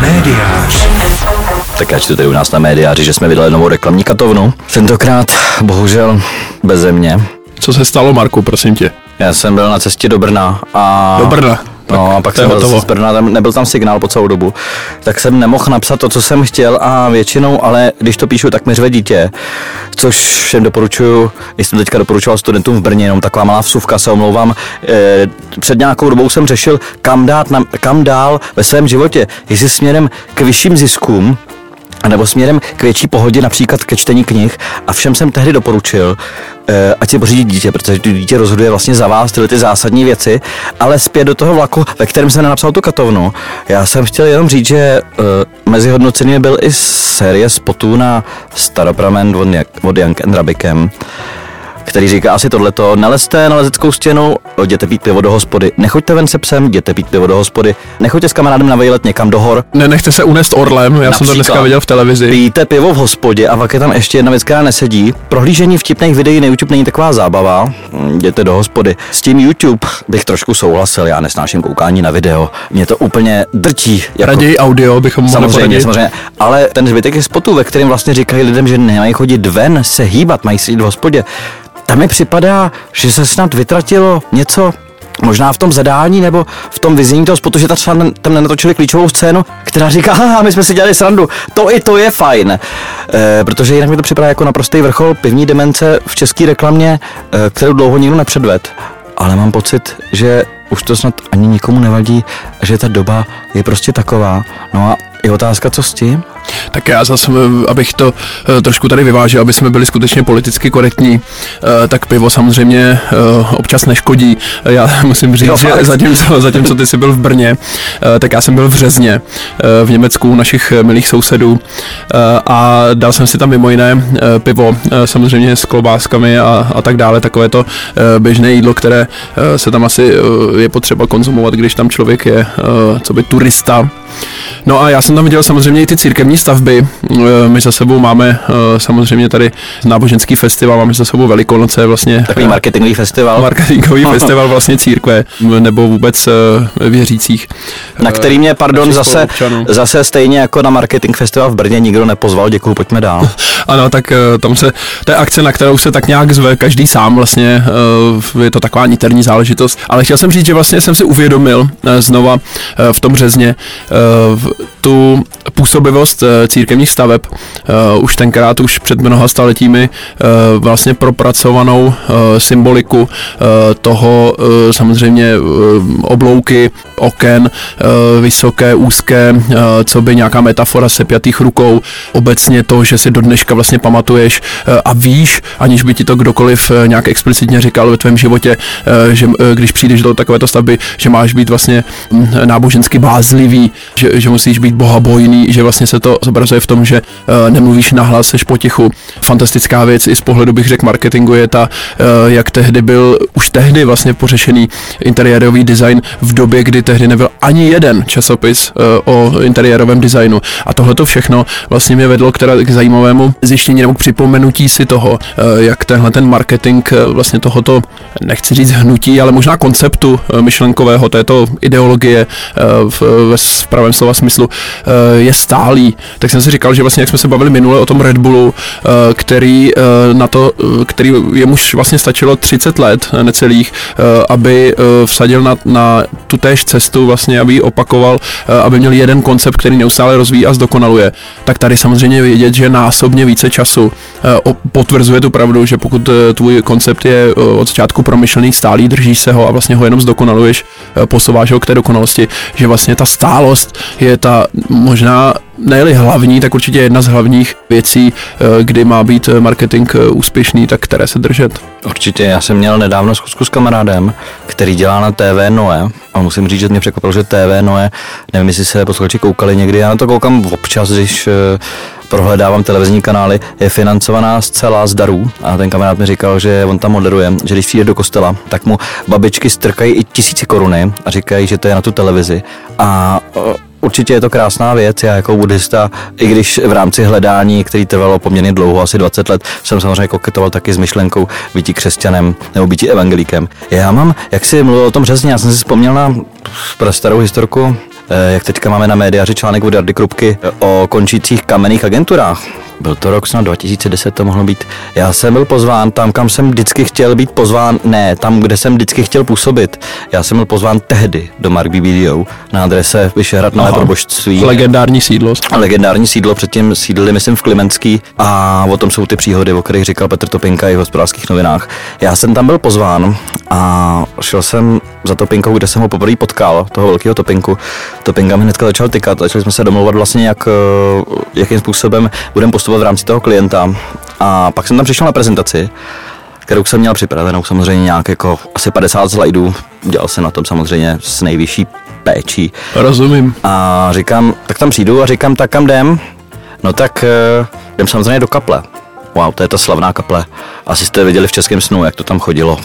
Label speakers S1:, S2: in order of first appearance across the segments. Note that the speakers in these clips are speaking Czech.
S1: Médiář. Tak já čtu tady u nás na médiáři, že jsme vydali novou reklamní katovnu. Tentokrát, bohužel, bez země.
S2: Co se stalo, Marku, prosím tě?
S1: Já jsem byl na cestě do Brna a...
S2: Do Brna.
S1: No a pak
S2: to
S1: jsem
S2: hotovo.
S1: z Brna, tam nebyl tam signál po celou dobu, tak jsem nemohl napsat to, co jsem chtěl a většinou, ale když to píšu, tak mi řve dítě, což všem doporučuju, jsem teďka doporučoval studentům v Brně, jenom taková malá vsuvka, se omlouvám. E, před nějakou dobou jsem řešil, kam, dát na, kam dál ve svém životě, jestli směrem k vyšším ziskům, nebo směrem k větší pohodě, například ke čtení knih. A všem jsem tehdy doporučil, eh, ať si pořídí dítě, protože to dítě rozhoduje vlastně za vás tyhle ty zásadní věci, ale zpět do toho vlaku, ve kterém jsem nenapsal tu katovnu. Já jsem chtěl jenom říct, že eh, mezi hodnocenými byl i série spotů na Staropramen od, Jak- od Jank and Rabikem který říká asi tohleto, nelezte na lezeckou stěnu, jděte pít pivo do hospody, nechoďte ven se psem, jděte pít pivo do hospody, nechoďte s kamarádem na vejlet někam do hor,
S2: Nenechte se unést orlem, já jsem to dneska
S1: Například.
S2: viděl v televizi.
S1: Pijte pivo v hospodě a pak je tam ještě jedna věc, která nesedí. Prohlížení vtipných videí na YouTube není taková zábava. Hm, Jděte do hospody. S tím YouTube bych trošku souhlasil, já nesnáším koukání na video. Mě to úplně drtí. Jako...
S2: Raději audio bychom mohli
S1: Samozřejmě,
S2: poradit.
S1: samozřejmě. Ale ten zbytek je spotů, ve kterém vlastně říkají lidem, že nemají chodit ven, se hýbat, mají sedět v hospodě. Tam mi připadá, že se snad vytratilo něco Možná v tom zadání nebo v tom vyznění toho spotu, že ta třeba tam nenatočili klíčovou scénu, která říká, haha, my jsme si dělali srandu, to i to je fajn. E, protože jinak mi to připadá jako naprostý vrchol pivní demence v české reklamě, e, kterou dlouho nikdo nepředved. Ale mám pocit, že už to snad ani nikomu nevadí, že ta doba je prostě taková. No a je otázka, co s tím?
S2: Tak já zase, abych to eh, trošku tady vyvážil, aby jsme byli skutečně politicky korektní, eh, tak pivo samozřejmě eh, občas neškodí. Já musím říct,
S1: Jo,
S2: že zatímco, zatímco ty jsi byl v Brně, tak já jsem byl v Řezně, v Německu u našich milých sousedů a dal jsem si tam mimo jiné pivo, samozřejmě s klobáskami a, a tak dále, takové to běžné jídlo, které se tam asi je potřeba konzumovat, když tam člověk je, co by turista. No a já jsem tam viděl samozřejmě i ty církevní stavby. Eh, My za sebou máme eh, samozřejmě tady náboženský festival, máme za sebou Velikonoce, vlastně
S1: Takový marketingový festival,
S2: marketingový festival vlastně církve nebo vůbec eh, věřících.
S1: na který mě, pardon, zase, zase stejně jako na marketing festival v Brně nikdo nepozval, děkuju, pojďme dál.
S2: Ano, tak eh, tam se, to je akce, na kterou se tak nějak zve každý sám vlastně, eh, je to taková niterní záležitost, ale chtěl jsem říct, že vlastně jsem si uvědomil eh, znova eh, v tom březně eh, v- tu působivost eh, církevních staveb, eh, už tenkrát, už před mnoha staletími eh, vlastně propracovanou symboliku toho samozřejmě oblouky, oken, vysoké, úzké, co by nějaká metafora sepjatých rukou, obecně to, že si do dneška vlastně pamatuješ a víš, aniž by ti to kdokoliv nějak explicitně říkal ve tvém životě, že když přijdeš do takovéto stavby, že máš být vlastně hm, nábožensky bázlivý, že, že musíš být bohabojný, že vlastně se to zobrazuje v tom, že eh, nemluvíš nahlas, seš potichu. Fantastická věc i z pohledu bych řekl marketingu je ta, eh, jak tehdy byl už tehdy vlastně pořešený interiérový design v době, kdy tehdy nebyl ani jeden časopis eh, o interiérovém designu. A tohle to všechno vlastně mě vedlo k, teda k zajímavému zjištění nebo k připomenutí si toho, eh, jak tenhle ten marketing eh, vlastně tohoto, nechci říct hnutí, ale možná konceptu eh, myšlenkového této ideologie eh, v, v pravém slova smyslu eh, je stálý. Tak jsem si říkal, že vlastně jak jsme se bavili minule o tom Red Bullu, eh, který eh, na to, eh, který jemuž vlastně stačilo 30 let necelých, aby vsadil na, na tu též cestu vlastně, aby ji opakoval, aby měl jeden koncept, který neustále rozvíjí a zdokonaluje. Tak tady samozřejmě je vidět, že násobně více času potvrzuje tu pravdu, že pokud tvůj koncept je od začátku promyšlený, stálý, držíš se ho a vlastně ho jenom zdokonaluješ, posouváš ho k té dokonalosti, že vlastně ta stálost je ta možná ne hlavní, tak určitě jedna z hlavních věcí, eh, kdy má být eh, marketing eh, úspěšný, tak které se držet.
S1: Určitě, já jsem měl nedávno zkusku s kamarádem, který dělá na TV Noe a musím říct, že mě překvapilo, že TV Noe, nevím, jestli se posluchači koukali někdy, já na to koukám občas, když prohledávám televizní kanály, je financovaná zcela z darů a ten kamarád mi říkal, že on tam moderuje, že když přijde do kostela, tak mu babičky strkají i tisíce koruny a říkají, že to je na tu televizi a určitě je to krásná věc. Já jako buddhista, i když v rámci hledání, který trvalo poměrně dlouho, asi 20 let, jsem samozřejmě koketoval taky s myšlenkou býti křesťanem nebo býti evangelíkem. Já mám, jak si mluvil o tom řezně, já jsem si vzpomněl na starou historku, eh, jak teďka máme na médiáři článek od Jardy Krupky o končících kamenných agenturách. Byl to rok snad 2010 to mohlo být. Já jsem byl pozván tam, kam jsem vždycky chtěl být pozván, ne, tam, kde jsem vždycky chtěl působit. Já jsem byl pozván tehdy do Mark BBDO na adrese Vyšehrad Nové probožství.
S2: Legendární sídlo.
S1: Legendární sídlo, předtím sídlili, myslím, v Klimenský a o tom jsou ty příhody, o kterých říkal Petr Topinka i v hospodářských novinách. Já jsem tam byl pozván a šel jsem za Topinkou, kde jsem ho poprvé potkal, toho velkého Topinku. Topinka mi hnedka začal tykat, začali jsme se domlouvat vlastně, jak, eh, jakým způsobem budeme postupovat v rámci toho klienta. A pak jsem tam přišel na prezentaci, kterou jsem měl připravenou samozřejmě nějak jako asi 50 slajdů. Dělal jsem na tom samozřejmě s nejvyšší péčí.
S2: Rozumím.
S1: A říkám, tak tam přijdu a říkám, tak kam jdem? No tak uh, jdem samozřejmě do kaple. Wow, to je ta slavná kaple. Asi jste viděli v českém snu, jak to tam chodilo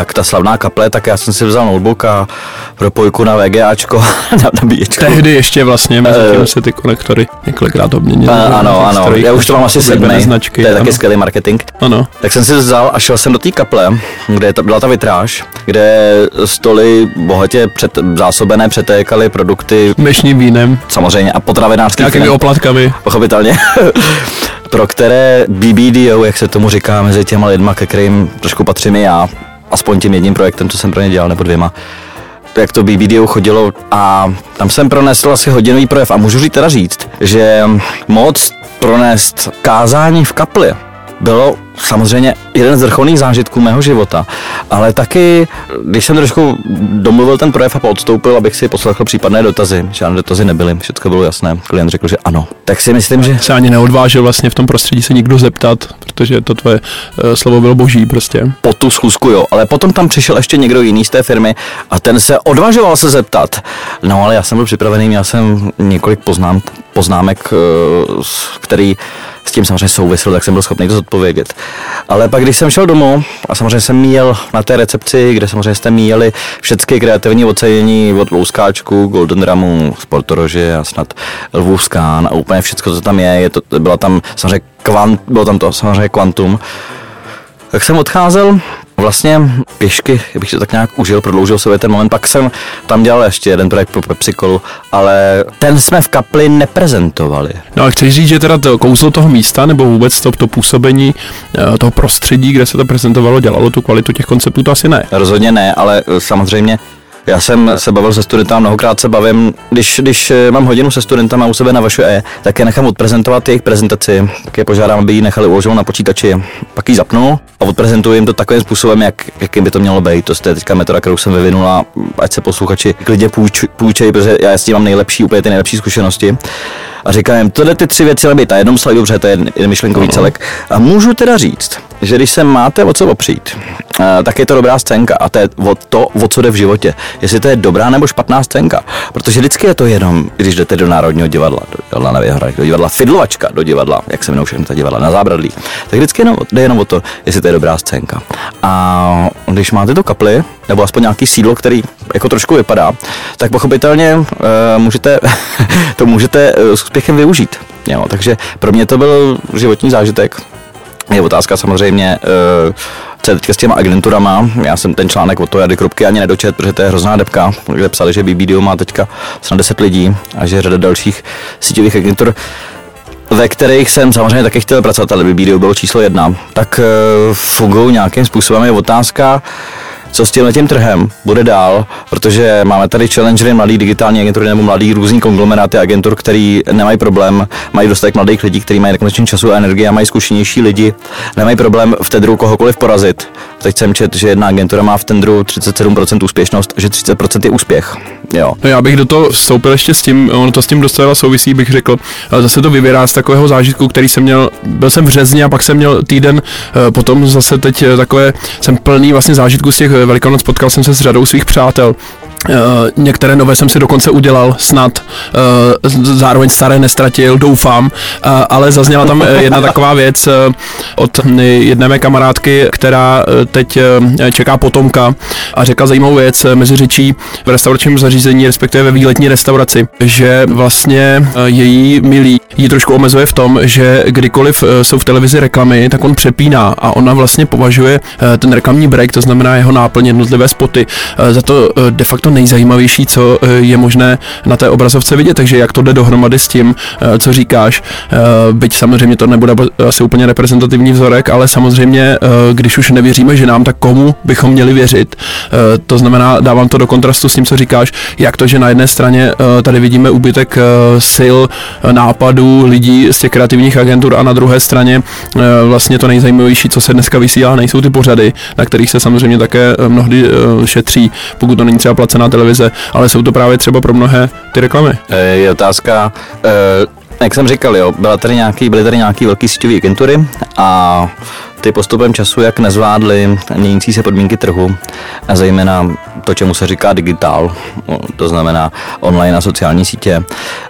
S1: tak ta slavná kaple, tak já jsem si vzal notebook a propojku na VGAčko na nabíječku.
S2: Tehdy ještě vlastně mezi tím se ty konektory několikrát obměnily.
S1: Uh, ano, ano, já už to mám asi sedmý, značky, to je ano. taky skvělý marketing.
S2: Ano.
S1: Tak jsem si vzal a šel jsem do té kaple, kde ta, byla ta vitráž, kde stoly bohatě před, zásobené přetékaly produkty.
S2: Dnešním vínem.
S1: Samozřejmě a potravinářskými.
S2: Nějakými oplatkami.
S1: Pochopitelně. pro které BBDO, jak se tomu říká, mezi těma lidma, ke kterým trošku patřím i já, aspoň tím jedním projektem, co jsem pro ně dělal, nebo dvěma, jak to BBDO chodilo. A tam jsem pronesl asi hodinový projev. A můžu říct teda říct, že moc pronést kázání v kapli bylo samozřejmě jeden z vrcholných zážitků mého života, ale taky, když jsem trošku domluvil ten projev a odstoupil, abych si poslechl případné dotazy, žádné dotazy nebyly, všechno bylo jasné, klient řekl, že ano. Tak si myslím, že...
S2: Se ani neodvážil vlastně v tom prostředí se nikdo zeptat, protože to tvoje uh, slovo bylo boží prostě.
S1: Po tu schůzku jo, ale potom tam přišel ještě někdo jiný z té firmy a ten se odvažoval se zeptat. No ale já jsem byl připravený, měl jsem několik poznám, poznámek, uh, který s tím samozřejmě souvisel, tak jsem byl schopný to zodpovědět. Ale pak, když jsem šel domů, a samozřejmě jsem míjel na té recepci, kde samozřejmě jste míjeli všechny kreativní ocenění od Louskáčku, Golden Ramu, Sportorože a snad Lvůvskán a úplně všechno, co tam je, je to, byla tam samozřejmě kvant, bylo tam to samozřejmě kvantum. Tak jsem odcházel vlastně pěšky, bych to tak nějak užil, prodloužil se ten moment. Pak jsem tam dělal ještě jeden projekt pro Pepsikolu, ale ten jsme v kapli neprezentovali.
S2: No a chceš říct, že teda to kouzlo toho místa nebo vůbec to, to působení eh, toho prostředí, kde se to prezentovalo, dělalo tu kvalitu těch konceptů, to asi ne.
S1: Rozhodně ne, ale eh, samozřejmě já jsem se bavil se studentama, mnohokrát se bavím, když, když eh, mám hodinu se studentama u sebe na vaše E, tak je nechám odprezentovat jejich prezentaci, tak je požádám, aby ji nechali uloženou na počítači, pak ji zapnu a odprezentuji jim to takovým způsobem, jak, jakým by to mělo být. To je teďka metoda, kterou jsem vyvinula, ať se posluchači klidně půjč, půjčej, protože já s tím mám nejlepší, úplně ty nejlepší zkušenosti. A říkám jim, tohle ty tři věci na jednom slajdu, protože to je jeden myšlenkový celek. A můžu teda říct, že když se máte o co opřít, eh, tak je to dobrá scénka a to je o to, o co jde v životě. Jestli to je dobrá nebo špatná scénka. Protože vždycky je to jenom, když jdete do Národního divadla, do divadla na Věhrách, do divadla Fidlovačka, do divadla, jak se jmenují všechny ta divadla, na zábradlí, tak vždycky jenom, jde jenom o to, jestli to je dobrá scénka. A když máte to kapli, nebo aspoň nějaký sídlo, který jako trošku vypadá, tak pochopitelně uh, můžete, to můžete uh, s úspěchem využít. Jo, takže pro mě to byl životní zážitek. Je otázka samozřejmě, uh, co je teďka s těma agenturama. Já jsem ten článek od Jady Krupky ani nedočet, protože to je hrozná depka, kde psali, že BBDO má teďka snad 10 lidí a že řada dalších síťových agentur ve kterých jsem samozřejmě taky chtěl pracovat, ale BBDO bylo číslo jedna, tak uh, fungují nějakým způsobem. Je otázka, co s tím trhem bude dál, protože máme tady challengery, mladý digitální agentury nebo mladý různý konglomeráty agentur, který nemají problém, mají dostatek mladých lidí, kteří mají nekonečný času a energie a mají zkušenější lidi, nemají problém v tendru kohokoliv porazit. Teď jsem čet, že jedna agentura má v tendru 37% úspěšnost že 30% je úspěch. Jo.
S2: No já bych do toho vstoupil ještě s tím, ono to s tím docela souvisí, bych řekl, zase to vyvírá z takového zážitku, který jsem měl, byl jsem v Řezně a pak jsem měl týden, eh, potom zase teď eh, takové, jsem plný vlastně zážitku z těch Velikonoc, potkal jsem se s řadou svých přátel Uh, některé nové jsem si dokonce udělal snad, uh, zároveň staré nestratil, doufám, uh, ale zazněla tam jedna taková věc od jedné mé kamarádky, která teď čeká potomka a řekla zajímavou věc mezi řečí v restauračním zařízení, respektive ve výletní restauraci, že vlastně její milý ji trošku omezuje v tom, že kdykoliv jsou v televizi reklamy, tak on přepíná a ona vlastně považuje ten reklamní break, to znamená jeho náplň jednotlivé spoty, za to de facto nejzajímavější, co eh, je možné na té obrazovce vidět, takže jak to jde dohromady s tím, eh, co říkáš, eh, byť samozřejmě to nebude asi úplně reprezentativní vzorek, ale samozřejmě, když už nevěříme že nám, tak komu bychom měli věřit. To znamená, dávám to do kontrastu s tím, co říkáš, jak to, že na jedné straně tady vidíme úbytek sil, nápadů, lidí z těch kreativních agentur a na druhé straně vlastně to nejzajímavější, co se dneska vysílá, nejsou ty pořady, na kterých se samozřejmě také mnohdy šetří, pokud to není třeba placené placená televize, ale jsou to právě třeba pro mnohé ty reklamy.
S1: Je otázka, jak jsem říkal, jo, byla tady nějaký, byly tady nějaký velký síťové agentury a ty postupem času jak nezvládly měnící se podmínky trhu a zejména to, čemu se říká digitál, to znamená online a sociální sítě,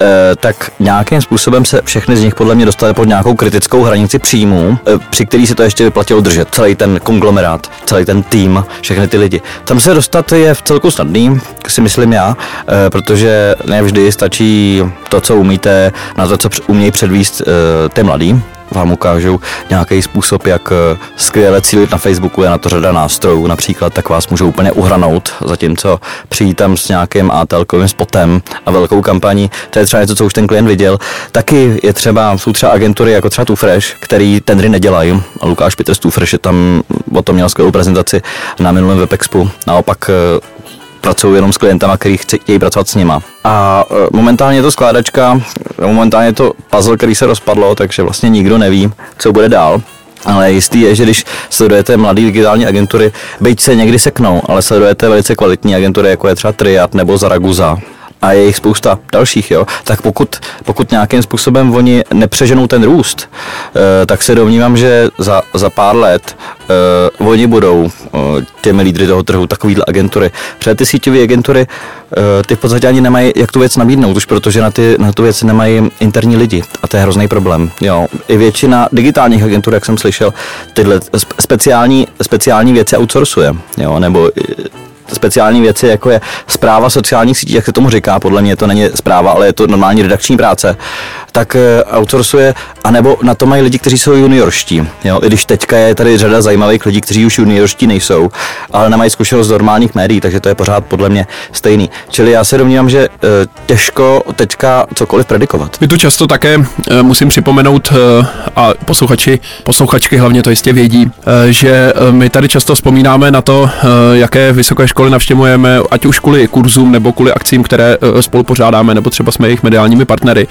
S1: eh, tak nějakým způsobem se všechny z nich podle mě dostaly pod nějakou kritickou hranici příjmů, eh, při který se to ještě vyplatilo držet. Celý ten konglomerát, celý ten tým, všechny ty lidi. Tam se dostat je v celku snadný, si myslím já, eh, protože nevždy stačí to, co umíte, na to, co umějí předvíst ty mladí, vám ukážu nějaký způsob, jak eh, skvěle cílit na Facebooku, je na to řada nástrojů, například tak vás můžou úplně uhranout, zatímco přijít tam s nějakým atelkovým spotem a velkou kampaní, to je třeba něco, co už ten klient viděl. Taky je třeba, jsou třeba agentury jako třeba Tufresh, který tendry nedělají. Lukáš Petr z je tam o tom měl skvělou prezentaci na minulém Webexpu. Naopak eh, pracují jenom s klientama, který chtějí pracovat s nima. A e, momentálně je to skládačka, momentálně je to puzzle, který se rozpadlo, takže vlastně nikdo neví, co bude dál. Ale jistý je, že když sledujete mladé digitální agentury, byť se někdy seknou, ale sledujete velice kvalitní agentury, jako je třeba Triad nebo Zaragoza, a je jich spousta dalších, jo, tak pokud, pokud nějakým způsobem oni nepřeženou ten růst, eh, tak se domnívám, že za, za pár let uh, oni budou uh, těmi lídry toho trhu, takovýhle agentury. Protože ty síťové agentury, uh, ty v podstatě ani nemají, jak tu věc nabídnout, už protože na, ty, na tu věc nemají interní lidi a to je hrozný problém. Jo. I většina digitálních agentur, jak jsem slyšel, tyhle speciální, speciální věci outsourcuje, jo, nebo speciální věci, jako je zpráva sociálních sítí, jak se tomu říká, podle mě to není zpráva, ale je to normální redakční práce, tak eh, outsourcuje, anebo na to mají lidi, kteří jsou juniorští. Jo? I když teďka je tady řada zajímavých lidí, kteří už juniorští nejsou, ale nemají zkušenost z normálních médií, takže to je pořád podle mě stejný. Čili já se domnívám, že eh, těžko teďka cokoliv predikovat.
S2: My tu často také eh, musím připomenout, a posluchači, posluchačky hlavně to jistě vědí, že my tady často vzpomínáme na to, jaké vysoké školy navštěvujeme, ať už kvůli kurzům nebo kvůli akcím, které spolu pořádáme, nebo třeba jsme jejich mediálními partnery.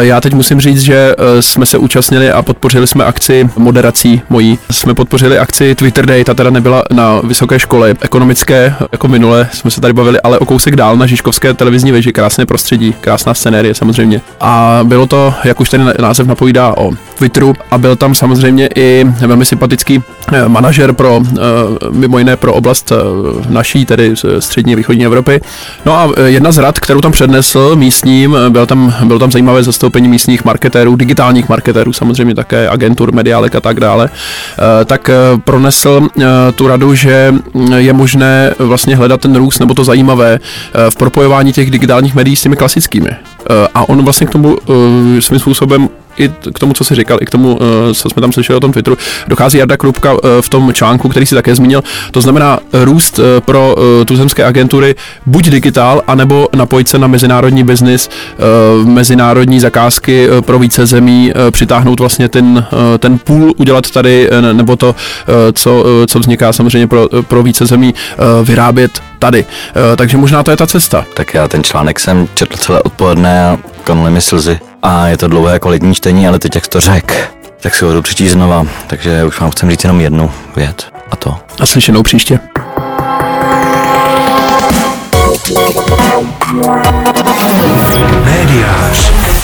S2: Já teď musím říct, že eh, jsme se účastnili a podpořili jsme akci moderací mojí. Jsme podpořili akci Twitter Day, ta teda nebyla na vysoké škole ekonomické, jako minule jsme se tady bavili, ale o kousek dál na Žižkovské televizní veži, krásné prostředí, krásná scenérie samozřejmě. A bylo to, jak už ten název napovídá o Twitteru a byl tam samozřejmě i velmi sympatický eh, manažer pro, eh, mimo jiné pro oblast naší, tedy střední a východní Evropy. No a jedna z rad, kterou tam přednesl místním, byl tam, byl tam zajímavé zastoupení místních marketérů, digitálních marketérů, samozřejmě také agentur, mediálek a tak dále, eh, tak eh, pronesl eh, tu radu, že je možné vlastně hledat ten růst nebo to zajímavé v propojování těch digitálních médií s těmi klasickými. A on vlastně k tomu svým způsobem i k tomu, co jsi říkal, i k tomu, eh, co jsme tam slyšeli o tom Twitteru, dochází Jarda Krupka eh, v tom článku, který si také zmínil. To znamená růst eh, pro tuzemské agentury buď digitál, anebo napojit se na mezinárodní biznis, mezinárodní zakázky pro více zemí, přitáhnout vlastně ten, ten půl, udělat tady, nebo to, co, co vzniká samozřejmě pro, pro více zemí, vyrábět tady. Takže možná to je ta cesta.
S1: Tak já ten článek jsem četl celé odpoledne a kanuly mi slzy. A je to dlouhé kvalitní čtení, ale teď jak to řek, tak si ho jdu přečíst znova. Takže už vám chcem říct jenom jednu věc. A to.
S2: A slyšenou příště. Médiář.